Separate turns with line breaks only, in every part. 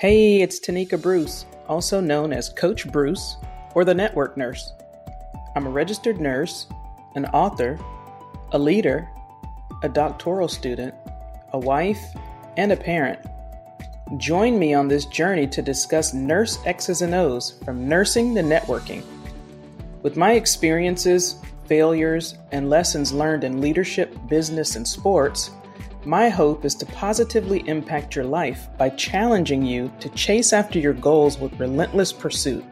Hey, it's Tanika Bruce, also known as Coach Bruce or the Network Nurse. I'm a registered nurse, an author, a leader, a doctoral student, a wife, and a parent. Join me on this journey to discuss nurse X's and O's from nursing to networking. With my experiences, failures, and lessons learned in leadership, business, and sports, my hope is to positively impact your life by challenging you to chase after your goals with relentless pursuit.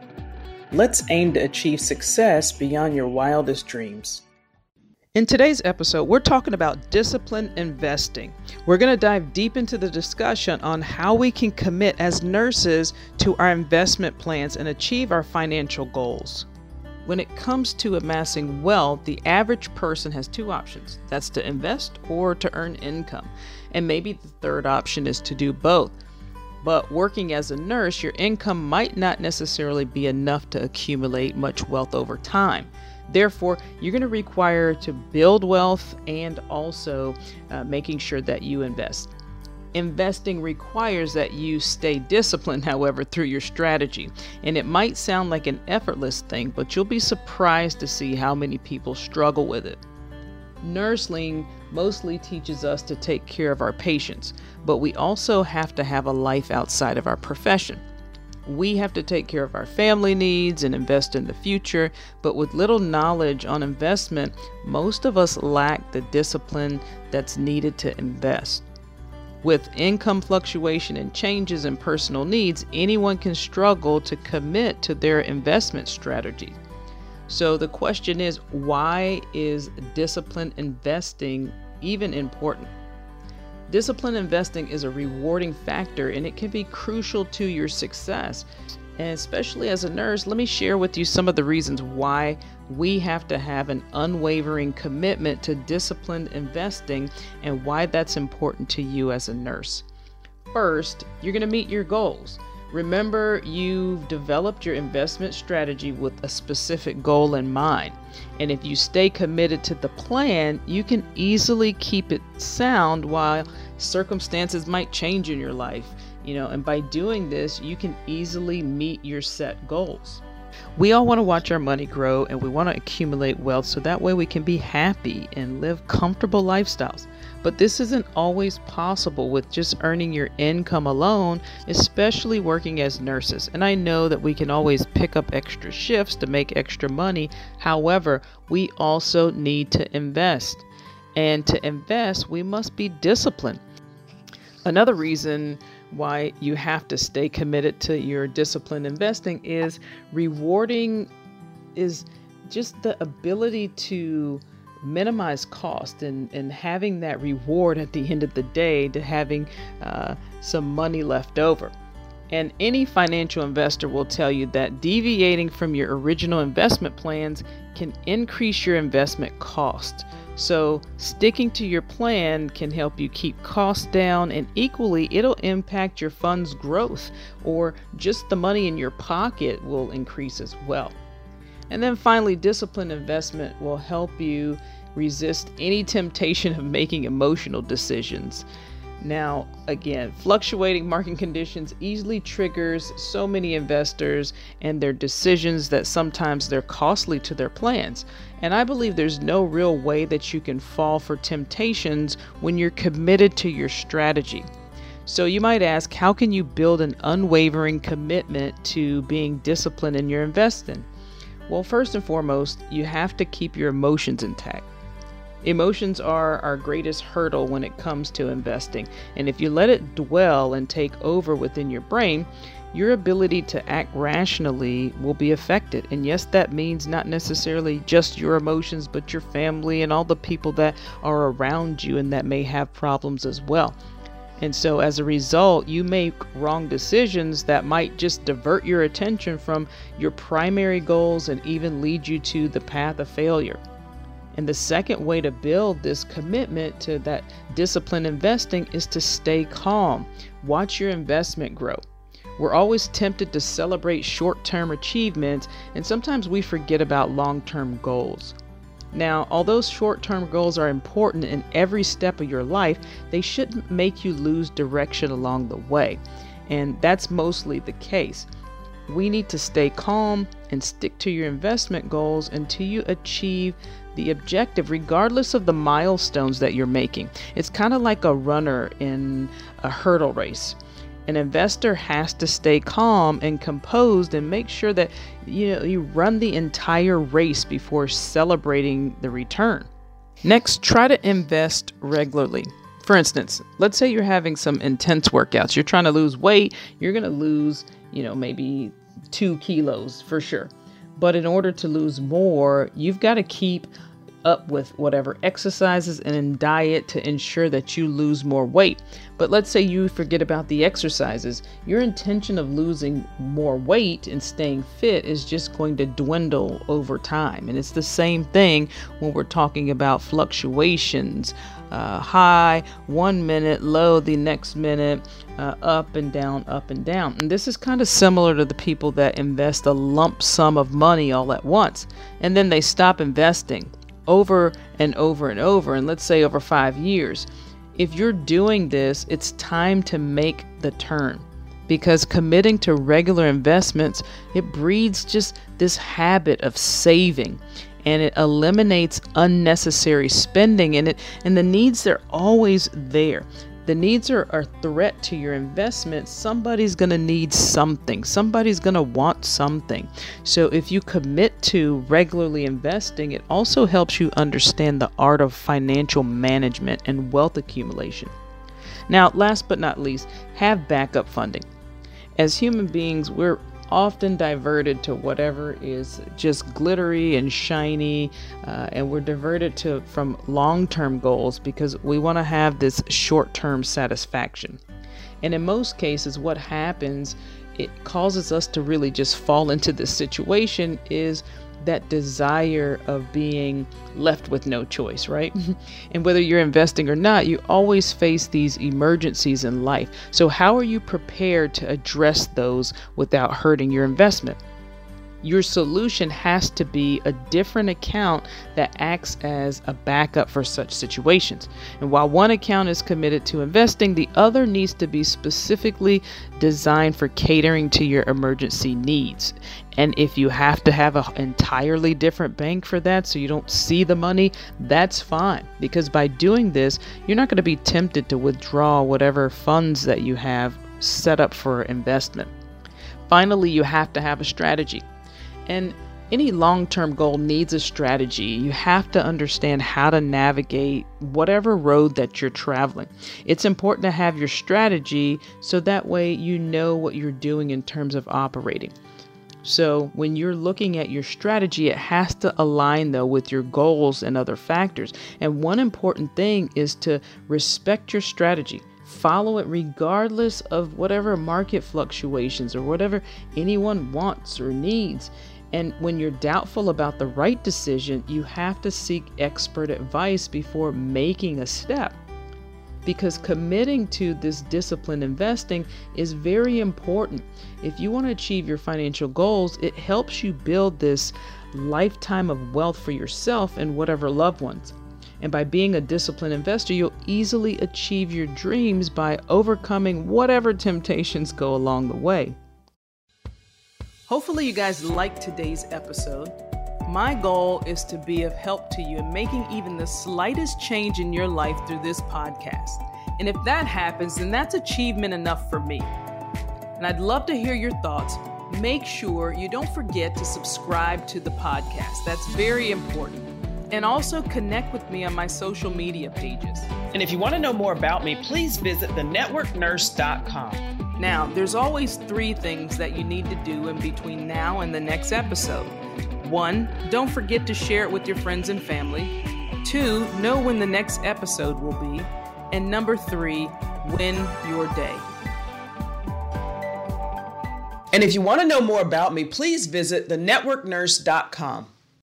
Let's aim to achieve success beyond your wildest dreams. In today's episode, we're talking about discipline investing. We're going to dive deep into the discussion on how we can commit as nurses to our investment plans and achieve our financial goals. When it comes to amassing wealth, the average person has two options that's to invest or to earn income. And maybe the third option is to do both. But working as a nurse, your income might not necessarily be enough to accumulate much wealth over time. Therefore, you're going to require to build wealth and also uh, making sure that you invest. Investing requires that you stay disciplined, however, through your strategy. And it might sound like an effortless thing, but you'll be surprised to see how many people struggle with it. Nursing mostly teaches us to take care of our patients, but we also have to have a life outside of our profession. We have to take care of our family needs and invest in the future, but with little knowledge on investment, most of us lack the discipline that's needed to invest. With income fluctuation and changes in personal needs, anyone can struggle to commit to their investment strategy. So the question is why is disciplined investing even important? Disciplined investing is a rewarding factor and it can be crucial to your success. And especially as a nurse, let me share with you some of the reasons why we have to have an unwavering commitment to disciplined investing and why that's important to you as a nurse. First, you're going to meet your goals. Remember, you've developed your investment strategy with a specific goal in mind. And if you stay committed to the plan, you can easily keep it sound while circumstances might change in your life. You know, and by doing this, you can easily meet your set goals. We all want to watch our money grow and we want to accumulate wealth so that way we can be happy and live comfortable lifestyles. But this isn't always possible with just earning your income alone, especially working as nurses. And I know that we can always pick up extra shifts to make extra money. However, we also need to invest. And to invest, we must be disciplined. Another reason why you have to stay committed to your disciplined investing is rewarding is just the ability to minimize cost and, and having that reward at the end of the day to having uh, some money left over. And any financial investor will tell you that deviating from your original investment plans can increase your investment cost. So, sticking to your plan can help you keep costs down, and equally, it'll impact your fund's growth, or just the money in your pocket will increase as well. And then finally, disciplined investment will help you resist any temptation of making emotional decisions. Now, again, fluctuating market conditions easily triggers so many investors and their decisions that sometimes they're costly to their plans. And I believe there's no real way that you can fall for temptations when you're committed to your strategy. So you might ask, how can you build an unwavering commitment to being disciplined in your investing? Well, first and foremost, you have to keep your emotions intact. Emotions are our greatest hurdle when it comes to investing, and if you let it dwell and take over within your brain, your ability to act rationally will be affected. And yes, that means not necessarily just your emotions, but your family and all the people that are around you and that may have problems as well. And so, as a result, you make wrong decisions that might just divert your attention from your primary goals and even lead you to the path of failure. And the second way to build this commitment to that disciplined investing is to stay calm. Watch your investment grow. We're always tempted to celebrate short term achievements, and sometimes we forget about long term goals. Now, although short term goals are important in every step of your life, they shouldn't make you lose direction along the way. And that's mostly the case. We need to stay calm and stick to your investment goals until you achieve the objective, regardless of the milestones that you're making. It's kind of like a runner in a hurdle race. An investor has to stay calm and composed and make sure that you know you run the entire race before celebrating the return. Next, try to invest regularly. For instance, let's say you're having some intense workouts. You're trying to lose weight, you're going to lose, you know, maybe 2 kilos for sure. But in order to lose more, you've got to keep up with whatever exercises and diet to ensure that you lose more weight. But let's say you forget about the exercises. Your intention of losing more weight and staying fit is just going to dwindle over time. And it's the same thing when we're talking about fluctuations uh, high one minute, low the next minute, uh, up and down, up and down. And this is kind of similar to the people that invest a lump sum of money all at once and then they stop investing over and over and over, and let's say over five years, if you're doing this, it's time to make the turn because committing to regular investments it breeds just this habit of saving and it eliminates unnecessary spending and it and the needs they're always there the needs are a threat to your investment, somebody's going to need something. Somebody's going to want something. So if you commit to regularly investing, it also helps you understand the art of financial management and wealth accumulation. Now, last but not least, have backup funding. As human beings, we're often diverted to whatever is just glittery and shiny, uh, and we're diverted to from long-term goals because we want to have this short-term satisfaction. And in most cases, what happens, it causes us to really just fall into this situation is that desire of being left with no choice, right? and whether you're investing or not, you always face these emergencies in life. So, how are you prepared to address those without hurting your investment? Your solution has to be a different account that acts as a backup for such situations. And while one account is committed to investing, the other needs to be specifically designed for catering to your emergency needs. And if you have to have an entirely different bank for that so you don't see the money, that's fine. Because by doing this, you're not going to be tempted to withdraw whatever funds that you have set up for investment. Finally, you have to have a strategy. And any long term goal needs a strategy. You have to understand how to navigate whatever road that you're traveling. It's important to have your strategy so that way you know what you're doing in terms of operating. So, when you're looking at your strategy, it has to align though with your goals and other factors. And one important thing is to respect your strategy. Follow it regardless of whatever market fluctuations or whatever anyone wants or needs. And when you're doubtful about the right decision, you have to seek expert advice before making a step. Because committing to this disciplined investing is very important. If you want to achieve your financial goals, it helps you build this lifetime of wealth for yourself and whatever loved ones. And by being a disciplined investor, you'll easily achieve your dreams by overcoming whatever temptations go along the way. Hopefully, you guys liked today's episode. My goal is to be of help to you in making even the slightest change in your life through this podcast. And if that happens, then that's achievement enough for me. And I'd love to hear your thoughts. Make sure you don't forget to subscribe to the podcast, that's very important. And also connect with me on my social media pages.
And if you want to know more about me, please visit thenetworknurse.com.
Now, there's always three things that you need to do in between now and the next episode. One, don't forget to share it with your friends and family. Two, know when the next episode will be. And number three, win your day.
And if you want to know more about me, please visit thenetworknurse.com.